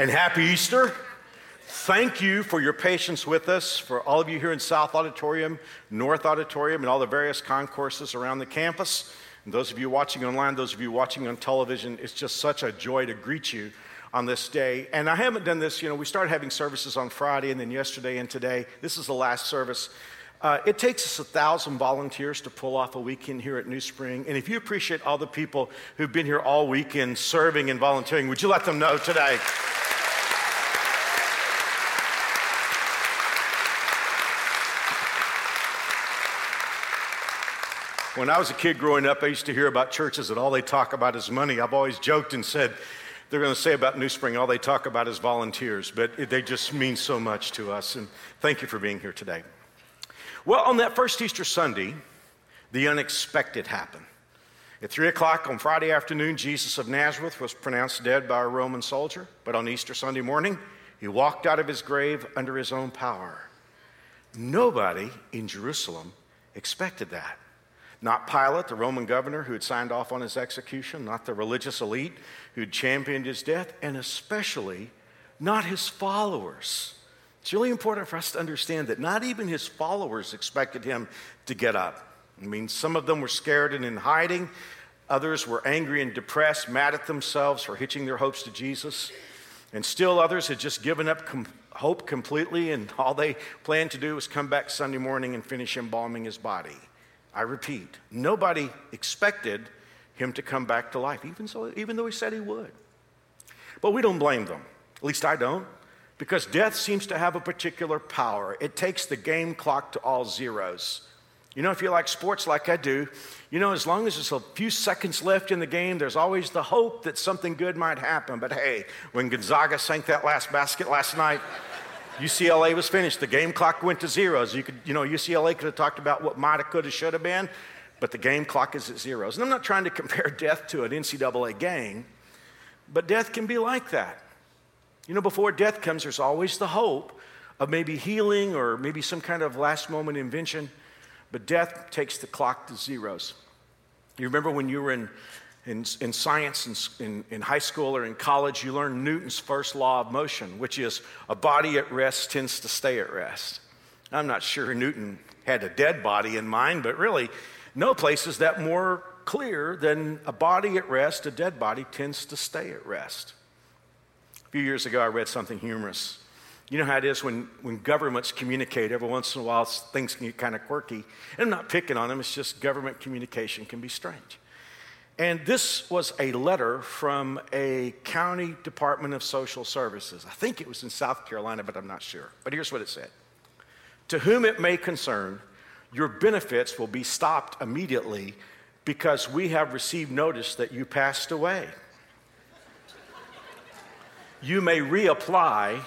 and happy Easter. Thank you for your patience with us, for all of you here in South Auditorium, North Auditorium, and all the various concourses around the campus. And those of you watching online, those of you watching on television, it's just such a joy to greet you on this day. And I haven't done this, you know, we started having services on Friday and then yesterday and today. This is the last service. Uh, it takes us a thousand volunteers to pull off a weekend here at New Spring. And if you appreciate all the people who've been here all weekend serving and volunteering, would you let them know today? When I was a kid growing up, I used to hear about churches that all they talk about is money. I've always joked and said, they're going to say about New Spring, all they talk about is volunteers, but they just mean so much to us. And thank you for being here today. Well, on that first Easter Sunday, the unexpected happened. At 3 o'clock on Friday afternoon, Jesus of Nazareth was pronounced dead by a Roman soldier, but on Easter Sunday morning, he walked out of his grave under his own power. Nobody in Jerusalem expected that. Not Pilate, the Roman governor who had signed off on his execution, not the religious elite who'd championed his death, and especially not his followers. It's really important for us to understand that not even his followers expected him to get up. I mean, some of them were scared and in hiding, others were angry and depressed, mad at themselves for hitching their hopes to Jesus, and still others had just given up com- hope completely, and all they planned to do was come back Sunday morning and finish embalming his body. I repeat, nobody expected him to come back to life, even, so, even though he said he would. But we don't blame them. At least I don't, because death seems to have a particular power. It takes the game clock to all zeros. You know, if you like sports like I do, you know, as long as there's a few seconds left in the game, there's always the hope that something good might happen. But hey, when Gonzaga sank that last basket last night, UCLA was finished. The game clock went to zeros. You could, you know, UCLA could have talked about what might have, could have, should have been, but the game clock is at zeros. And I'm not trying to compare death to an NCAA game, but death can be like that. You know, before death comes, there's always the hope of maybe healing or maybe some kind of last moment invention, but death takes the clock to zeros. You remember when you were in in, in science in, in, high school or in college, you learn Newton's first law of motion, which is a body at rest tends to stay at rest. I'm not sure Newton had a dead body in mind, but really, no place is that more clear than a body at rest, a dead body tends to stay at rest. A few years ago, I read something humorous. You know how it is when, when governments communicate, every once in a while things can get kind of quirky. And I'm not picking on them, it's just government communication can be strange. And this was a letter from a county department of social services. I think it was in South Carolina, but I'm not sure. But here's what it said To whom it may concern, your benefits will be stopped immediately because we have received notice that you passed away. You may reapply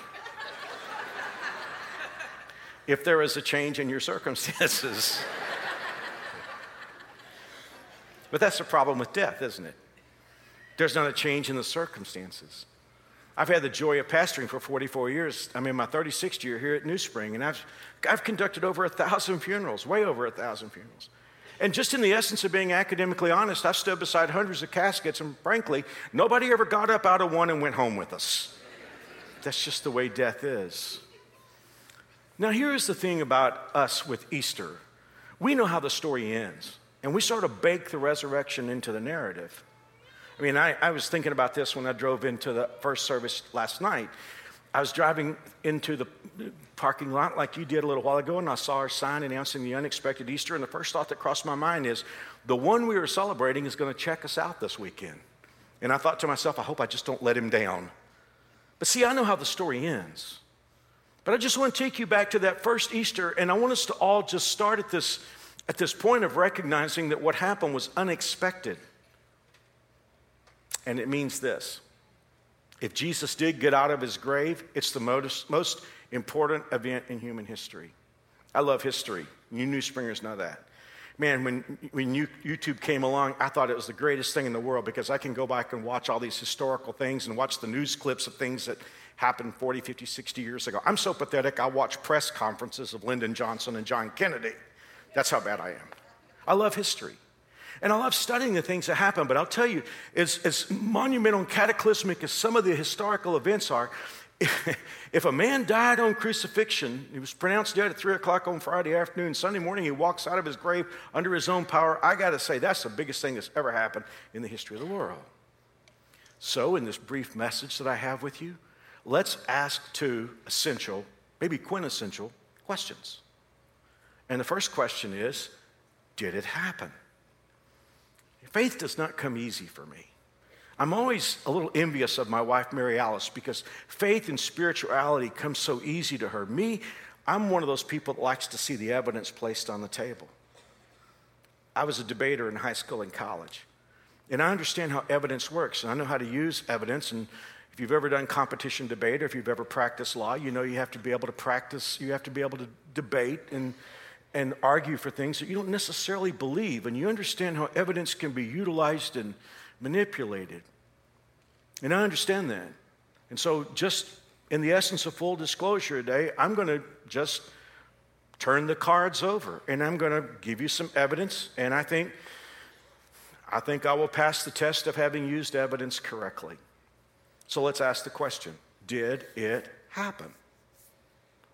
if there is a change in your circumstances. But that's the problem with death, isn't it? There's not a change in the circumstances. I've had the joy of pastoring for 44 years. I'm in my 36th year here at New Spring, and I've, I've conducted over a thousand funerals, way over a thousand funerals. And just in the essence of being academically honest, I've stood beside hundreds of caskets, and frankly, nobody ever got up out of one and went home with us. That's just the way death is. Now, here's the thing about us with Easter we know how the story ends. And we sort of bake the resurrection into the narrative. I mean, I, I was thinking about this when I drove into the first service last night. I was driving into the parking lot like you did a little while ago, and I saw our sign announcing the unexpected Easter. And the first thought that crossed my mind is the one we were celebrating is going to check us out this weekend. And I thought to myself, I hope I just don't let him down. But see, I know how the story ends. But I just want to take you back to that first Easter, and I want us to all just start at this at this point of recognizing that what happened was unexpected. And it means this If Jesus did get out of his grave, it's the most, most important event in human history. I love history. You new springers know that. Man, when, when YouTube came along, I thought it was the greatest thing in the world because I can go back and watch all these historical things and watch the news clips of things that happened 40, 50, 60 years ago. I'm so pathetic, I watch press conferences of Lyndon Johnson and John Kennedy. That's how bad I am. I love history. And I love studying the things that happen, but I'll tell you, as, as monumental and cataclysmic as some of the historical events are, if a man died on crucifixion, he was pronounced dead at 3 o'clock on Friday afternoon, Sunday morning he walks out of his grave under his own power, I got to say, that's the biggest thing that's ever happened in the history of the world. So, in this brief message that I have with you, let's ask two essential, maybe quintessential questions. And the first question is Did it happen? Faith does not come easy for me. I'm always a little envious of my wife, Mary Alice, because faith and spirituality come so easy to her. Me, I'm one of those people that likes to see the evidence placed on the table. I was a debater in high school and college, and I understand how evidence works, and I know how to use evidence. And if you've ever done competition debate or if you've ever practiced law, you know you have to be able to practice, you have to be able to debate and and argue for things that you don't necessarily believe, and you understand how evidence can be utilized and manipulated. And I understand that. And so, just in the essence of full disclosure today, I'm going to just turn the cards over and I'm going to give you some evidence, and I think. I think I will pass the test of having used evidence correctly. So let's ask the question Did it happen?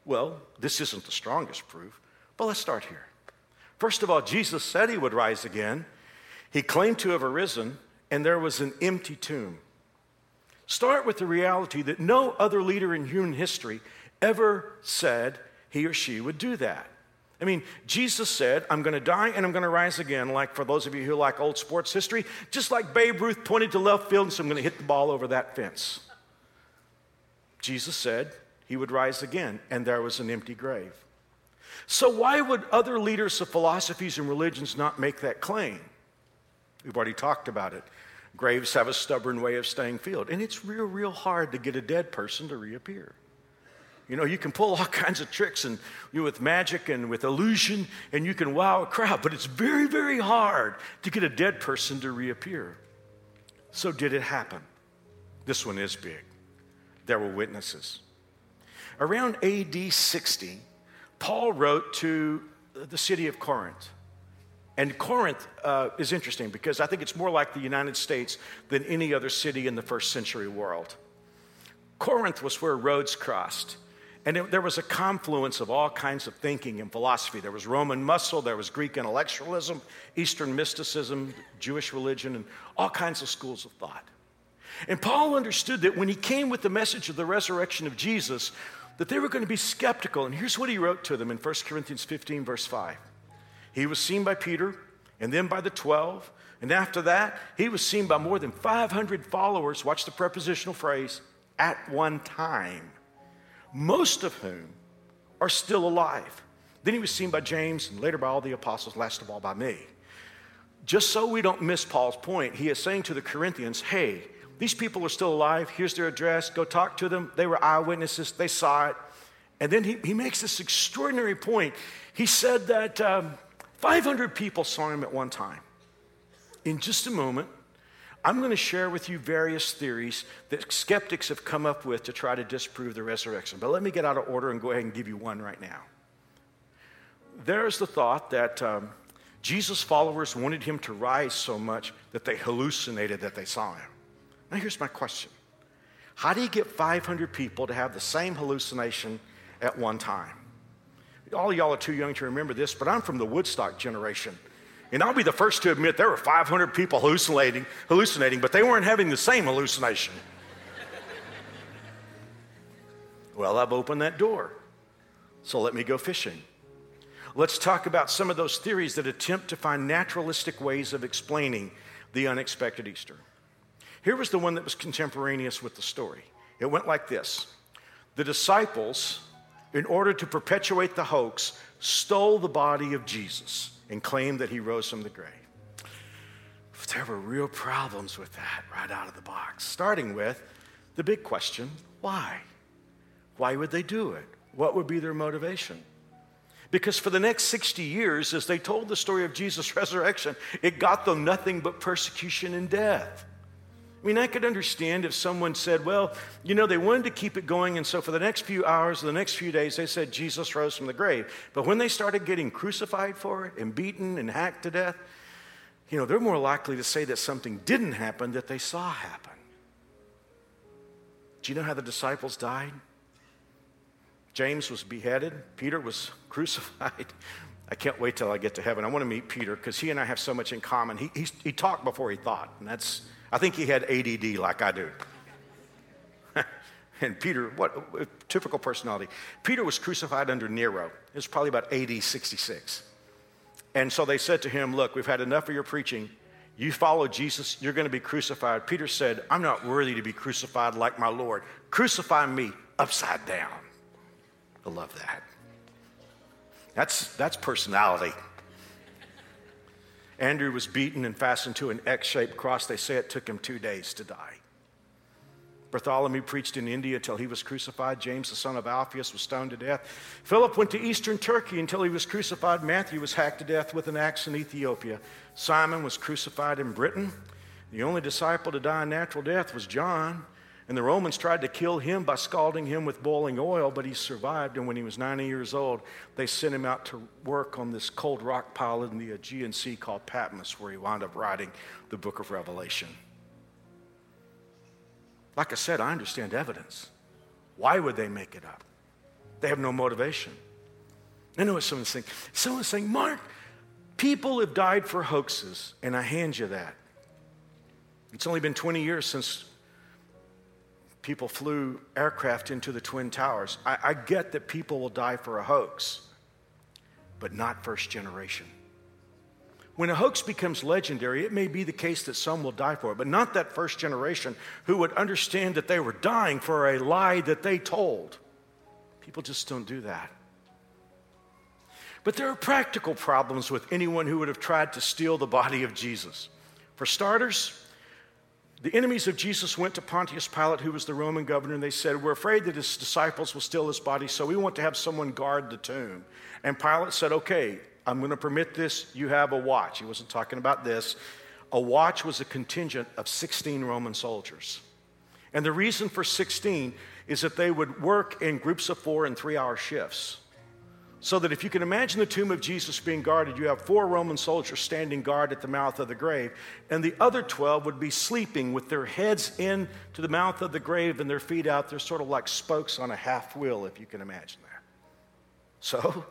Well, this isn't the strongest proof, but let's start here. First of all, Jesus said he would rise again. He claimed to have arisen, and there was an empty tomb. Start with the reality that no other leader in human history ever said he or she would do that. I mean, Jesus said, I'm going to die and I'm going to rise again, like for those of you who like old sports history, just like Babe Ruth pointed to left field and said, I'm going to hit the ball over that fence. Jesus said he would rise again, and there was an empty grave. So, why would other leaders of philosophies and religions not make that claim? We've already talked about it. Graves have a stubborn way of staying filled, and it's real, real hard to get a dead person to reappear. You know, you can pull all kinds of tricks and you know, with magic and with illusion, and you can wow a crowd, but it's very, very hard to get a dead person to reappear. So, did it happen? This one is big. There were witnesses. Around AD 60, Paul wrote to the city of Corinth. And Corinth uh, is interesting because I think it's more like the United States than any other city in the first century world. Corinth was where roads crossed. And it, there was a confluence of all kinds of thinking and philosophy. There was Roman muscle, there was Greek intellectualism, Eastern mysticism, Jewish religion, and all kinds of schools of thought. And Paul understood that when he came with the message of the resurrection of Jesus, that they were going to be skeptical. And here's what he wrote to them in 1 Corinthians 15, verse 5. He was seen by Peter and then by the 12. And after that, he was seen by more than 500 followers. Watch the prepositional phrase at one time, most of whom are still alive. Then he was seen by James and later by all the apostles, last of all by me. Just so we don't miss Paul's point, he is saying to the Corinthians, hey, these people are still alive. Here's their address. Go talk to them. They were eyewitnesses, they saw it. And then he, he makes this extraordinary point. He said that um, 500 people saw him at one time. In just a moment, I'm going to share with you various theories that skeptics have come up with to try to disprove the resurrection. But let me get out of order and go ahead and give you one right now. There's the thought that um, Jesus' followers wanted him to rise so much that they hallucinated that they saw him. Now, here's my question How do you get 500 people to have the same hallucination at one time? All y'all are too young to remember this, but I'm from the Woodstock generation. And I'll be the first to admit there were 500 people hallucinating, hallucinating, but they weren't having the same hallucination. well, I've opened that door. So let me go fishing. Let's talk about some of those theories that attempt to find naturalistic ways of explaining the unexpected Easter. Here was the one that was contemporaneous with the story. It went like this The disciples, in order to perpetuate the hoax, stole the body of Jesus and claimed that he rose from the grave. There were real problems with that right out of the box, starting with the big question why? Why would they do it? What would be their motivation? Because for the next 60 years, as they told the story of Jesus' resurrection, it got them nothing but persecution and death. I mean, I could understand if someone said, well, you know, they wanted to keep it going, and so for the next few hours, the next few days, they said Jesus rose from the grave. But when they started getting crucified for it and beaten and hacked to death, you know, they're more likely to say that something didn't happen that they saw happen. Do you know how the disciples died? James was beheaded, Peter was crucified. I can't wait till I get to heaven. I want to meet Peter because he and I have so much in common. He, he, he talked before he thought, and that's I think he had ADD like I do. and Peter, what typical personality. Peter was crucified under Nero. It was probably about AD 66. And so they said to him, Look, we've had enough of your preaching. You follow Jesus, you're going to be crucified. Peter said, I'm not worthy to be crucified like my Lord. Crucify me upside down. I love that. That's, that's personality. Andrew was beaten and fastened to an X shaped cross. They say it took him two days to die. Bartholomew preached in India till he was crucified. James, the son of Alphaeus, was stoned to death. Philip went to eastern Turkey until he was crucified. Matthew was hacked to death with an axe in Ethiopia. Simon was crucified in Britain. The only disciple to die a natural death was John. And the Romans tried to kill him by scalding him with boiling oil, but he survived. And when he was 90 years old, they sent him out to work on this cold rock pile in the Aegean Sea called Patmos, where he wound up writing the book of Revelation. Like I said, I understand evidence. Why would they make it up? They have no motivation. I know what someone's saying. Someone's saying, Mark, people have died for hoaxes, and I hand you that. It's only been 20 years since people flew aircraft into the Twin Towers. I, I get that people will die for a hoax, but not first generation. When a hoax becomes legendary, it may be the case that some will die for it, but not that first generation who would understand that they were dying for a lie that they told. People just don't do that. But there are practical problems with anyone who would have tried to steal the body of Jesus. For starters, the enemies of Jesus went to Pontius Pilate, who was the Roman governor, and they said, We're afraid that his disciples will steal his body, so we want to have someone guard the tomb. And Pilate said, Okay, I'm going to permit this. You have a watch. He wasn't talking about this. A watch was a contingent of 16 Roman soldiers. And the reason for 16 is that they would work in groups of four and three hour shifts. So that if you can imagine the tomb of Jesus being guarded, you have four Roman soldiers standing guard at the mouth of the grave, and the other 12 would be sleeping with their heads in to the mouth of the grave and their feet out. They're sort of like spokes on a half wheel, if you can imagine that. So,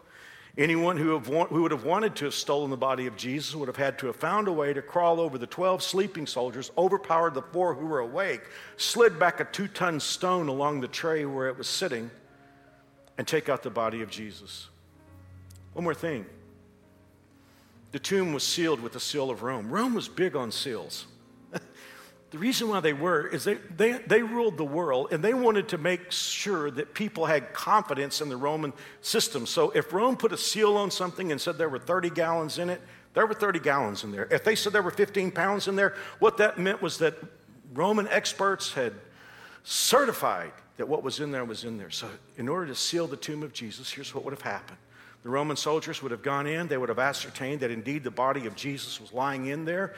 anyone who, have, who would have wanted to have stolen the body of Jesus would have had to have found a way to crawl over the 12 sleeping soldiers, overpowered the four who were awake, slid back a two ton stone along the tray where it was sitting, and take out the body of Jesus. One more thing. The tomb was sealed with the seal of Rome. Rome was big on seals. the reason why they were is they, they, they ruled the world and they wanted to make sure that people had confidence in the Roman system. So if Rome put a seal on something and said there were 30 gallons in it, there were 30 gallons in there. If they said there were 15 pounds in there, what that meant was that Roman experts had certified that what was in there was in there. So, in order to seal the tomb of Jesus, here's what would have happened the Roman soldiers would have gone in, they would have ascertained that indeed the body of Jesus was lying in there,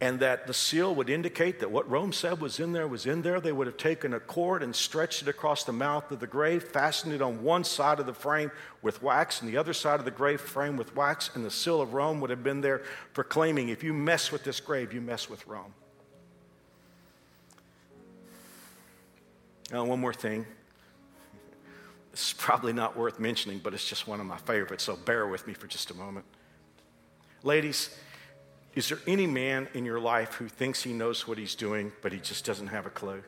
and that the seal would indicate that what Rome said was in there was in there. They would have taken a cord and stretched it across the mouth of the grave, fastened it on one side of the frame with wax, and the other side of the grave frame with wax, and the seal of Rome would have been there proclaiming, if you mess with this grave, you mess with Rome. Now, one more thing. Probably not worth mentioning, but it's just one of my favorites, so bear with me for just a moment. Ladies, is there any man in your life who thinks he knows what he's doing, but he just doesn't have a clue?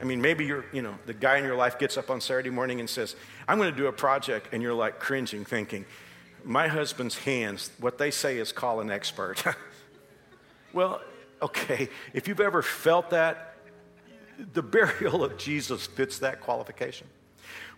I mean, maybe you're, you know, the guy in your life gets up on Saturday morning and says, I'm going to do a project, and you're like cringing, thinking, my husband's hands, what they say is call an expert. well, okay, if you've ever felt that, the burial of Jesus fits that qualification.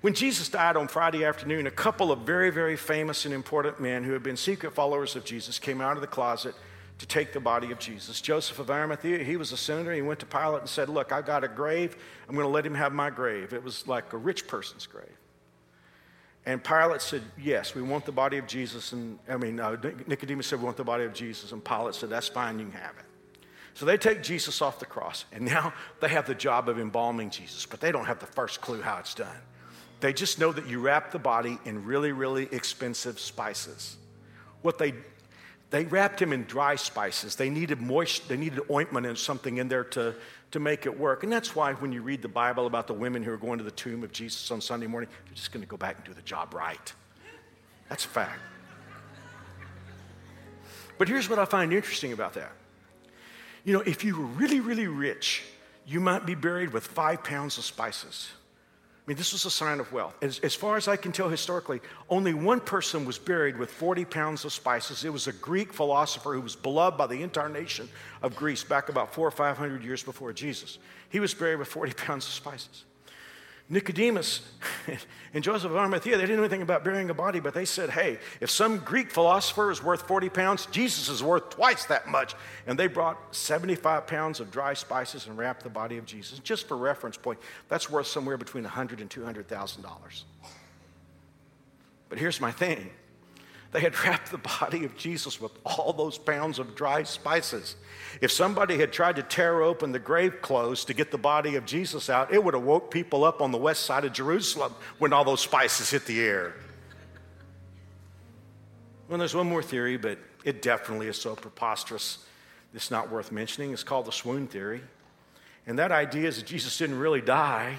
When Jesus died on Friday afternoon, a couple of very, very famous and important men who had been secret followers of Jesus came out of the closet to take the body of Jesus. Joseph of Arimathea, he was a senator. He went to Pilate and said, Look, I've got a grave. I'm going to let him have my grave. It was like a rich person's grave. And Pilate said, Yes, we want the body of Jesus. And I mean, uh, Nicodemus said, We want the body of Jesus. And Pilate said, That's fine, you can have it. So they take Jesus off the cross, and now they have the job of embalming Jesus, but they don't have the first clue how it's done. They just know that you wrap the body in really, really expensive spices. What they they wrapped him in dry spices. They needed moist, they needed ointment and something in there to, to make it work. And that's why when you read the Bible about the women who are going to the tomb of Jesus on Sunday morning, they're just going to go back and do the job right. That's a fact. But here's what I find interesting about that. You know, if you were really, really rich, you might be buried with five pounds of spices. I mean, this was a sign of wealth. As, as, far as I can tell historically, only one person was buried with 40 pounds of spices. It was a Greek philosopher who was beloved by the entire nation of Greece back about four or 500 years before Jesus. He was buried with 40 pounds of spices. Nicodemus and Joseph of Arimathea, they didn't know anything about burying a body, but they said, hey, if some Greek philosopher is worth 40 pounds, Jesus is worth twice that much. And they brought 75 pounds of dry spices and wrapped the body of Jesus. Just for reference point, that's worth somewhere between 100 and $200,000. But here's my thing they had wrapped the body of Jesus with all those pounds of dry spices. If somebody had tried to tear open the grave clothes to get the body of Jesus out, it would have woke people up on the west side of Jerusalem when all those spices hit the air. Well, there's one more theory, but it definitely is so preposterous, it's not worth mentioning. It's called the swoon theory. And that idea is that Jesus didn't really die.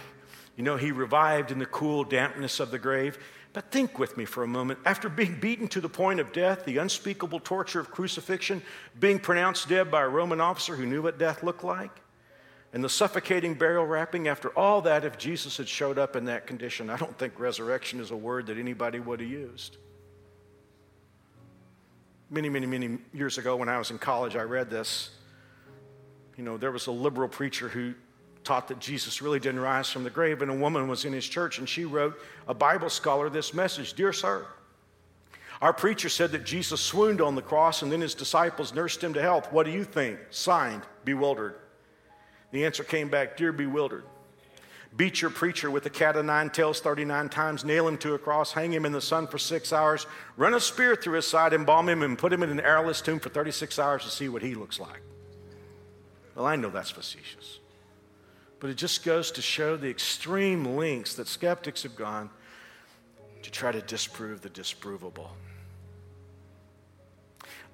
You know, he revived in the cool dampness of the grave. But think with me for a moment. After being beaten to the point of death, the unspeakable torture of crucifixion, being pronounced dead by a Roman officer who knew what death looked like, and the suffocating burial wrapping, after all that, if Jesus had showed up in that condition, I don't think resurrection is a word that anybody would have used. Many, many, many years ago when I was in college, I read this. You know, there was a liberal preacher who taught that Jesus really didn't rise from the grave, and a woman was in his church, and she wrote a Bible scholar this message Dear sir, our preacher said that Jesus swooned on the cross and then his disciples nursed him to health. What do you think? Signed, bewildered. The answer came back Dear bewildered. Beat your preacher with a cat of nine tails 39 times, nail him to a cross, hang him in the sun for six hours, run a spear through his side, embalm him, and put him in an airless tomb for 36 hours to see what he looks like. Well, I know that's facetious. But it just goes to show the extreme lengths that skeptics have gone to try to disprove the disprovable.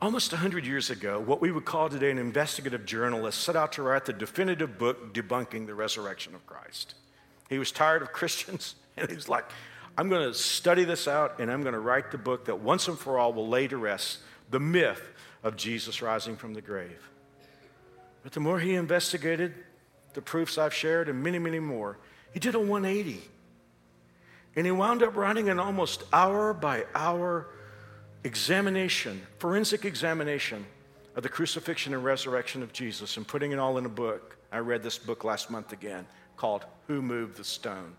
Almost 100 years ago, what we would call today an investigative journalist set out to write the definitive book debunking the resurrection of Christ. He was tired of Christians, and he was like, I'm going to study this out, and I'm going to write the book that once and for all will lay to rest the myth of Jesus rising from the grave. But the more he investigated, the proofs I've shared, and many, many more. He did a 180. And he wound up writing an almost hour by hour examination, forensic examination of the crucifixion and resurrection of Jesus and putting it all in a book. I read this book last month again called Who Moved the Stone.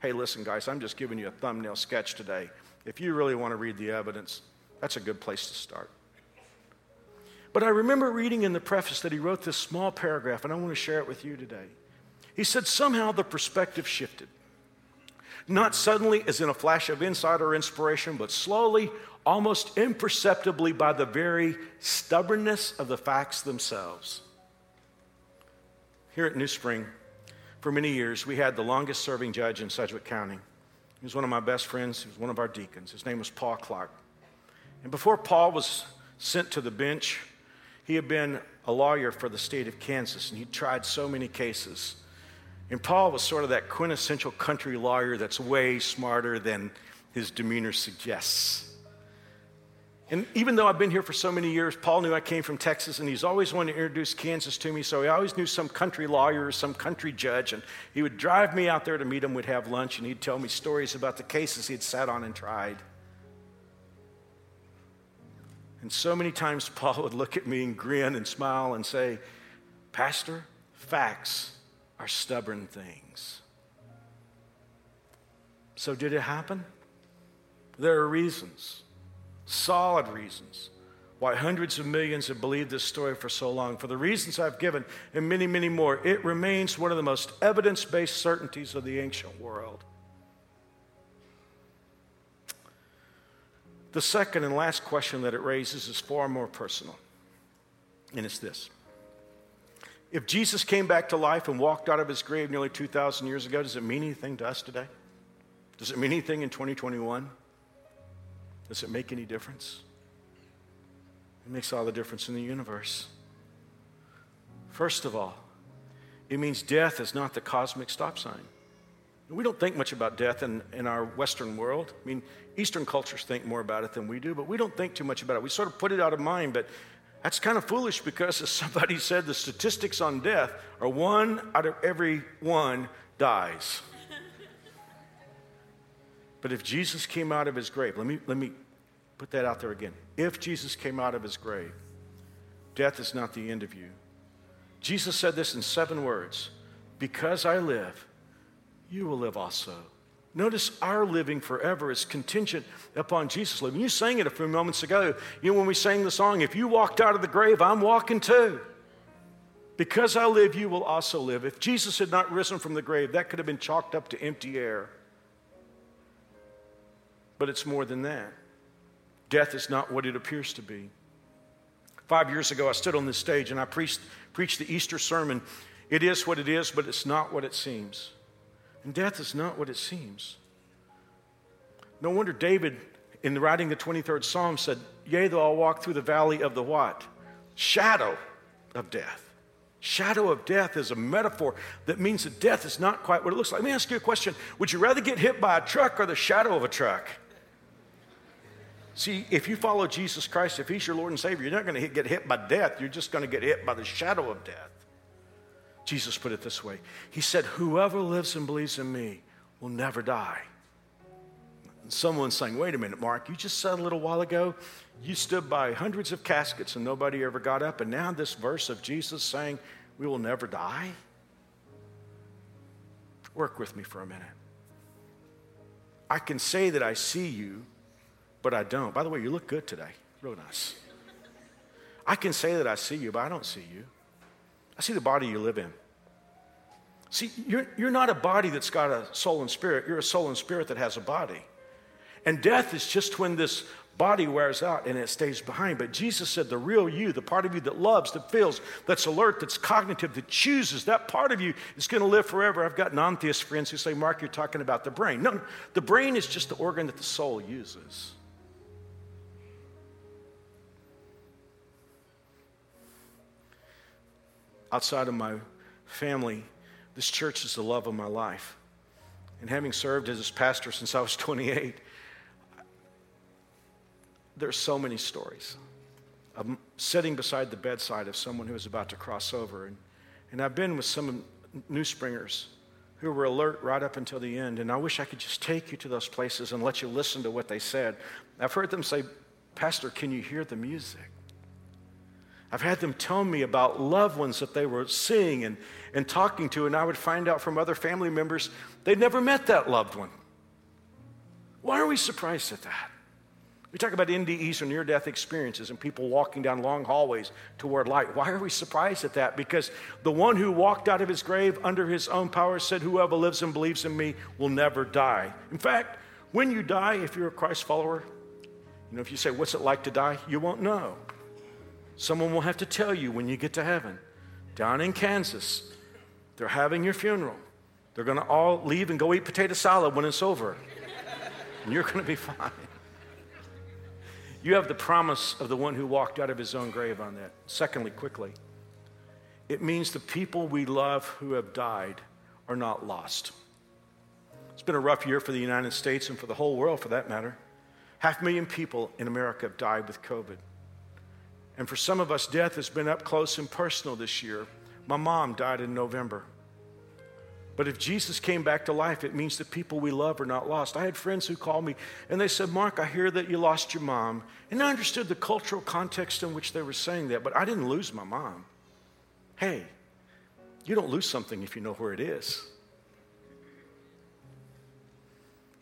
Hey, listen, guys, I'm just giving you a thumbnail sketch today. If you really want to read the evidence, that's a good place to start. But I remember reading in the preface that he wrote this small paragraph, and I want to share it with you today. He said, Somehow the perspective shifted. Not suddenly, as in a flash of insight or inspiration, but slowly, almost imperceptibly by the very stubbornness of the facts themselves. Here at New Spring, for many years, we had the longest serving judge in Sedgwick County. He was one of my best friends, he was one of our deacons. His name was Paul Clark. And before Paul was sent to the bench, he had been a lawyer for the state of Kansas, and he'd tried so many cases. And Paul was sort of that quintessential country lawyer that's way smarter than his demeanor suggests. And even though I've been here for so many years, Paul knew I came from Texas, and he's always wanted to introduce Kansas to me, so he always knew some country lawyer or some country judge, and he would drive me out there to meet him, we'd have lunch, and he'd tell me stories about the cases he'd sat on and tried. And so many times Paul would look at me and grin and smile and say, Pastor, facts are stubborn things. So, did it happen? There are reasons, solid reasons, why hundreds of millions have believed this story for so long. For the reasons I've given and many, many more, it remains one of the most evidence based certainties of the ancient world. The second and last question that it raises is far more personal, and it's this. If Jesus came back to life and walked out of his grave nearly 2,000 years ago, does it mean anything to us today? Does it mean anything in 2021? Does it make any difference? It makes all the difference in the universe. First of all, it means death is not the cosmic stop sign. We don't think much about death in, in our Western world. I mean, Eastern cultures think more about it than we do, but we don't think too much about it. We sort of put it out of mind, but that's kind of foolish because, as somebody said, the statistics on death are one out of every one dies. but if Jesus came out of his grave, let me, let me put that out there again. If Jesus came out of his grave, death is not the end of you. Jesus said this in seven words Because I live, you will live also. Notice our living forever is contingent upon Jesus living. You sang it a few moments ago. You know, when we sang the song, If you walked out of the grave, I'm walking too. Because I live, you will also live. If Jesus had not risen from the grave, that could have been chalked up to empty air. But it's more than that. Death is not what it appears to be. Five years ago, I stood on this stage and I preached, preached the Easter sermon. It is what it is, but it's not what it seems. And death is not what it seems. No wonder David, in writing the 23rd Psalm, said, Yea, though I'll walk through the valley of the what? Shadow of death. Shadow of death is a metaphor that means that death is not quite what it looks like. Let me ask you a question Would you rather get hit by a truck or the shadow of a truck? See, if you follow Jesus Christ, if He's your Lord and Savior, you're not going to get hit by death. You're just going to get hit by the shadow of death. Jesus put it this way He said, Whoever lives and believes in me will never die. And someone's saying, Wait a minute, Mark, you just said a little while ago you stood by hundreds of caskets and nobody ever got up, and now this verse of Jesus saying, We will never die? Work with me for a minute. I can say that I see you, but I don't. By the way, you look good today. Real nice. I can say that I see you, but I don't see you. I see the body you live in. See, you're, you're not a body that's got a soul and spirit. You're a soul and spirit that has a body. And death is just when this body wears out and it stays behind. But Jesus said the real you, the part of you that loves, that feels, that's alert, that's cognitive, that chooses, that part of you is going to live forever. I've got non theist friends who say, Mark, you're talking about the brain. No, the brain is just the organ that the soul uses. Outside of my family, this church is the love of my life. And having served as pastor since I was 28, there's so many stories. I'm sitting beside the bedside of someone who is about to cross over. And, and I've been with some new springers who were alert right up until the end. And I wish I could just take you to those places and let you listen to what they said. I've heard them say, Pastor, can you hear the music? I've had them tell me about loved ones that they were seeing and, and talking to, and I would find out from other family members they'd never met that loved one. Why are we surprised at that? We talk about NDEs or near death experiences and people walking down long hallways toward light. Why are we surprised at that? Because the one who walked out of his grave under his own power said, Whoever lives and believes in me will never die. In fact, when you die, if you're a Christ follower, you know, if you say, What's it like to die? You won't know. Someone will have to tell you when you get to heaven. Down in Kansas, they're having your funeral. They're going to all leave and go eat potato salad when it's over. and you're going to be fine. You have the promise of the one who walked out of his own grave on that. Secondly, quickly, it means the people we love who have died are not lost. It's been a rough year for the United States and for the whole world for that matter. Half a million people in America have died with COVID. And for some of us, death has been up close and personal this year. My mom died in November. But if Jesus came back to life, it means the people we love are not lost. I had friends who called me and they said, Mark, I hear that you lost your mom. And I understood the cultural context in which they were saying that, but I didn't lose my mom. Hey, you don't lose something if you know where it is.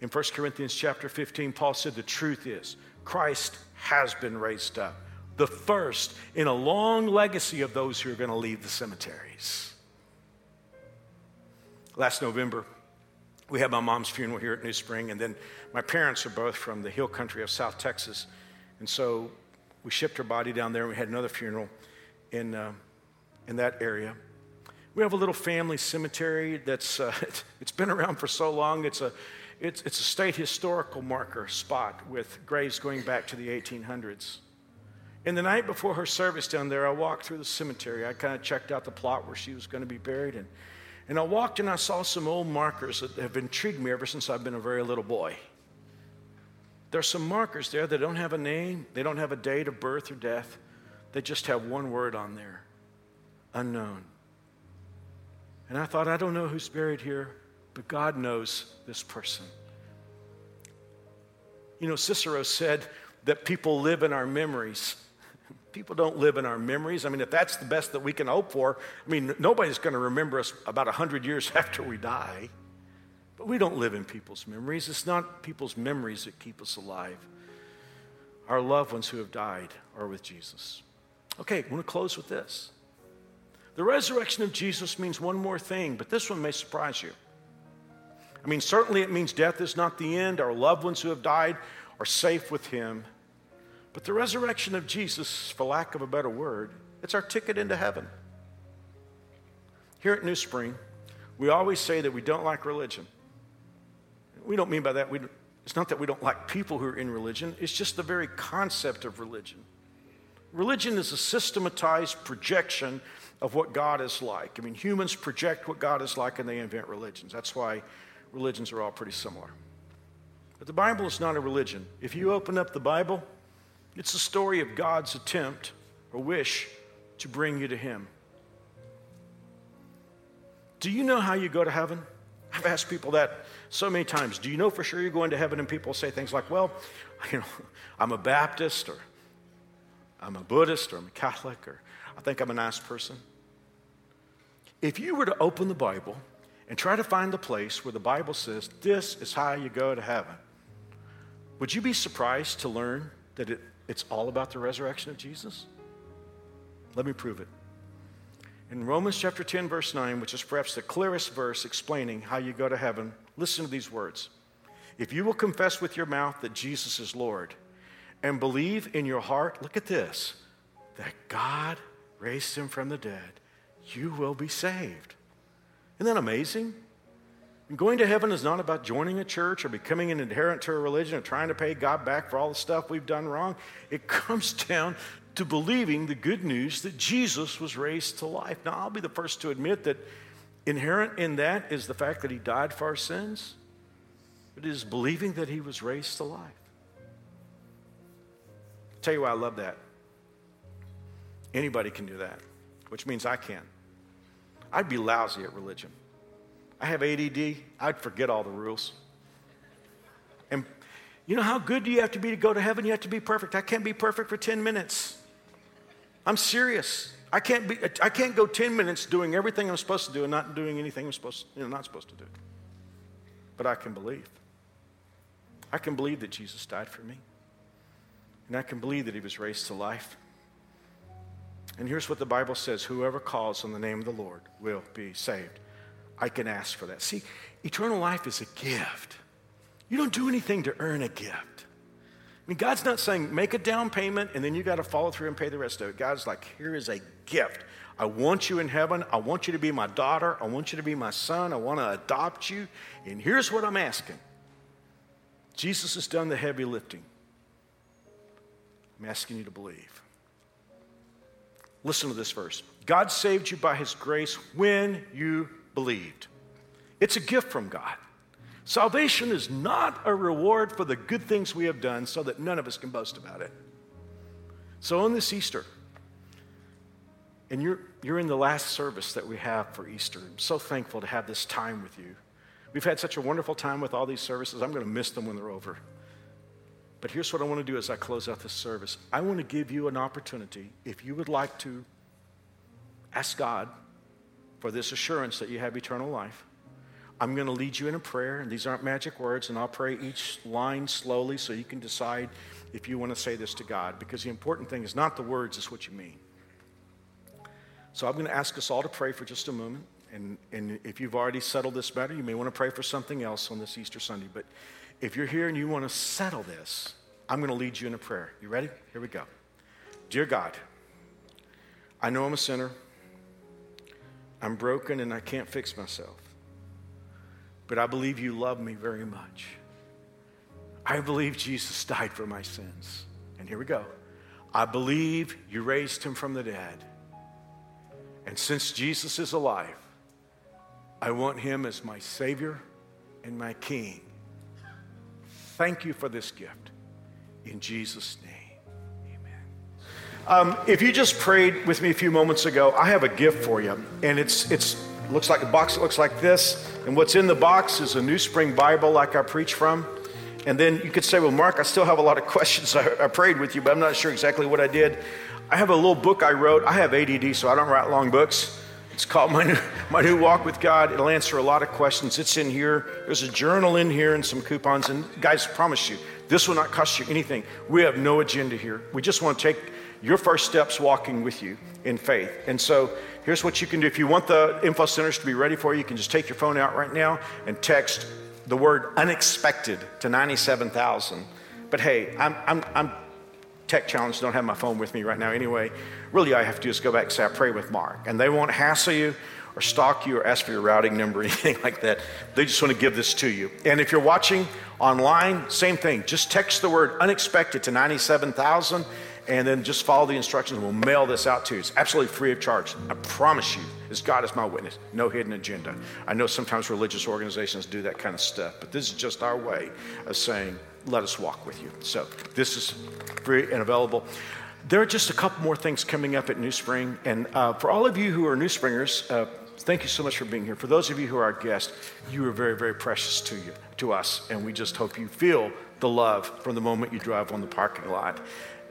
In 1 Corinthians chapter 15, Paul said, The truth is, Christ has been raised up the first in a long legacy of those who are going to leave the cemeteries. Last November, we had my mom's funeral here at New Spring, and then my parents are both from the hill country of South Texas. And so we shipped her body down there, and we had another funeral in, uh, in that area. We have a little family cemetery that's uh, it's been around for so long. It's a, it's, it's a state historical marker spot with graves going back to the 1800s. And the night before her service down there, I walked through the cemetery. I kind of checked out the plot where she was going to be buried. And, and I walked and I saw some old markers that have intrigued me ever since I've been a very little boy. There's some markers there that don't have a name, they don't have a date of birth or death. They just have one word on there unknown. And I thought, I don't know who's buried here, but God knows this person. You know, Cicero said that people live in our memories. People don't live in our memories. I mean, if that's the best that we can hope for, I mean, nobody's going to remember us about 100 years after we die. But we don't live in people's memories. It's not people's memories that keep us alive. Our loved ones who have died are with Jesus. Okay, I want to close with this. The resurrection of Jesus means one more thing, but this one may surprise you. I mean, certainly it means death is not the end. Our loved ones who have died are safe with Him. But the resurrection of Jesus, for lack of a better word, it's our ticket into heaven. Here at New Spring, we always say that we don't like religion. We don't mean by that, we, it's not that we don't like people who are in religion, it's just the very concept of religion. Religion is a systematized projection of what God is like. I mean, humans project what God is like and they invent religions. That's why religions are all pretty similar. But the Bible is not a religion. If you open up the Bible, it's the story of God's attempt or wish to bring you to Him. Do you know how you go to heaven? I've asked people that so many times. Do you know for sure you're going to heaven? And people say things like, well, you know, I'm a Baptist or I'm a Buddhist or I'm a Catholic or I think I'm a nice person. If you were to open the Bible and try to find the place where the Bible says, this is how you go to heaven, would you be surprised to learn that it, it's all about the resurrection of Jesus? Let me prove it. In Romans chapter 10, verse 9, which is perhaps the clearest verse explaining how you go to heaven, listen to these words. If you will confess with your mouth that Jesus is Lord and believe in your heart, look at this, that God raised him from the dead, you will be saved. Isn't that amazing? And going to heaven is not about joining a church or becoming an adherent to a religion or trying to pay God back for all the stuff we've done wrong. It comes down to believing the good news that Jesus was raised to life. Now, I'll be the first to admit that inherent in that is the fact that he died for our sins, but it is believing that he was raised to life. I'll tell you why I love that. Anybody can do that, which means I can. I'd be lousy at religion. I have ADD, I'd forget all the rules. And you know how good do you have to be to go to heaven? You have to be perfect. I can't be perfect for 10 minutes. I'm serious. I can't, be, I can't go 10 minutes doing everything I'm supposed to do and not doing anything I'm supposed, you know, not supposed to do. But I can believe. I can believe that Jesus died for me. And I can believe that he was raised to life. And here's what the Bible says whoever calls on the name of the Lord will be saved. I can ask for that. See, eternal life is a gift. You don't do anything to earn a gift. I mean, God's not saying make a down payment and then you got to follow through and pay the rest of it. God's like, here is a gift. I want you in heaven. I want you to be my daughter. I want you to be my son. I want to adopt you. And here's what I'm asking Jesus has done the heavy lifting. I'm asking you to believe. Listen to this verse God saved you by his grace when you believed. It's a gift from God. Salvation is not a reward for the good things we have done so that none of us can boast about it. So on this Easter, and you're, you're in the last service that we have for Easter. I'm so thankful to have this time with you. We've had such a wonderful time with all these services. I'm going to miss them when they're over. But here's what I want to do as I close out this service I want to give you an opportunity, if you would like to ask God for this assurance that you have eternal life. I'm going to lead you in a prayer, and these aren't magic words, and I'll pray each line slowly so you can decide if you want to say this to God, because the important thing is not the words, it's what you mean. So I'm going to ask us all to pray for just a moment. And, and if you've already settled this better, you may want to pray for something else on this Easter Sunday. But if you're here and you want to settle this, I'm going to lead you in a prayer. You ready? Here we go. Dear God, I know I'm a sinner. I'm broken and I can't fix myself. But I believe you love me very much. I believe Jesus died for my sins. And here we go. I believe you raised him from the dead. And since Jesus is alive, I want him as my Savior and my King. Thank you for this gift. In Jesus' name. Um, if you just prayed with me a few moments ago, I have a gift for you, and it's it's looks like a box that looks like this, and what's in the box is a New Spring Bible, like I preach from. And then you could say, well, Mark, I still have a lot of questions. I, I prayed with you, but I'm not sure exactly what I did. I have a little book I wrote. I have ADD, so I don't write long books. It's called My New, My New Walk with God. It'll answer a lot of questions. It's in here. There's a journal in here and some coupons. And guys, promise you, this will not cost you anything. We have no agenda here. We just want to take your first steps walking with you in faith. And so here's what you can do. If you want the info centers to be ready for you, you can just take your phone out right now and text the word unexpected to 97,000. But hey, I'm, I'm, I'm tech challenged, don't have my phone with me right now anyway. Really, all I have to do is go back and say, I pray with Mark. And they won't hassle you or stalk you or ask for your routing number or anything like that. They just want to give this to you. And if you're watching online, same thing. Just text the word unexpected to 97,000 and then just follow the instructions and we'll mail this out to you. It's absolutely free of charge. I promise you, as God is my witness, no hidden agenda. I know sometimes religious organizations do that kind of stuff, but this is just our way of saying, let us walk with you. So this is free and available. There are just a couple more things coming up at New Spring. And uh, for all of you who are New Springers, uh, thank you so much for being here. For those of you who are our guests, you are very, very precious to you, to us. And we just hope you feel the love from the moment you drive on the parking lot.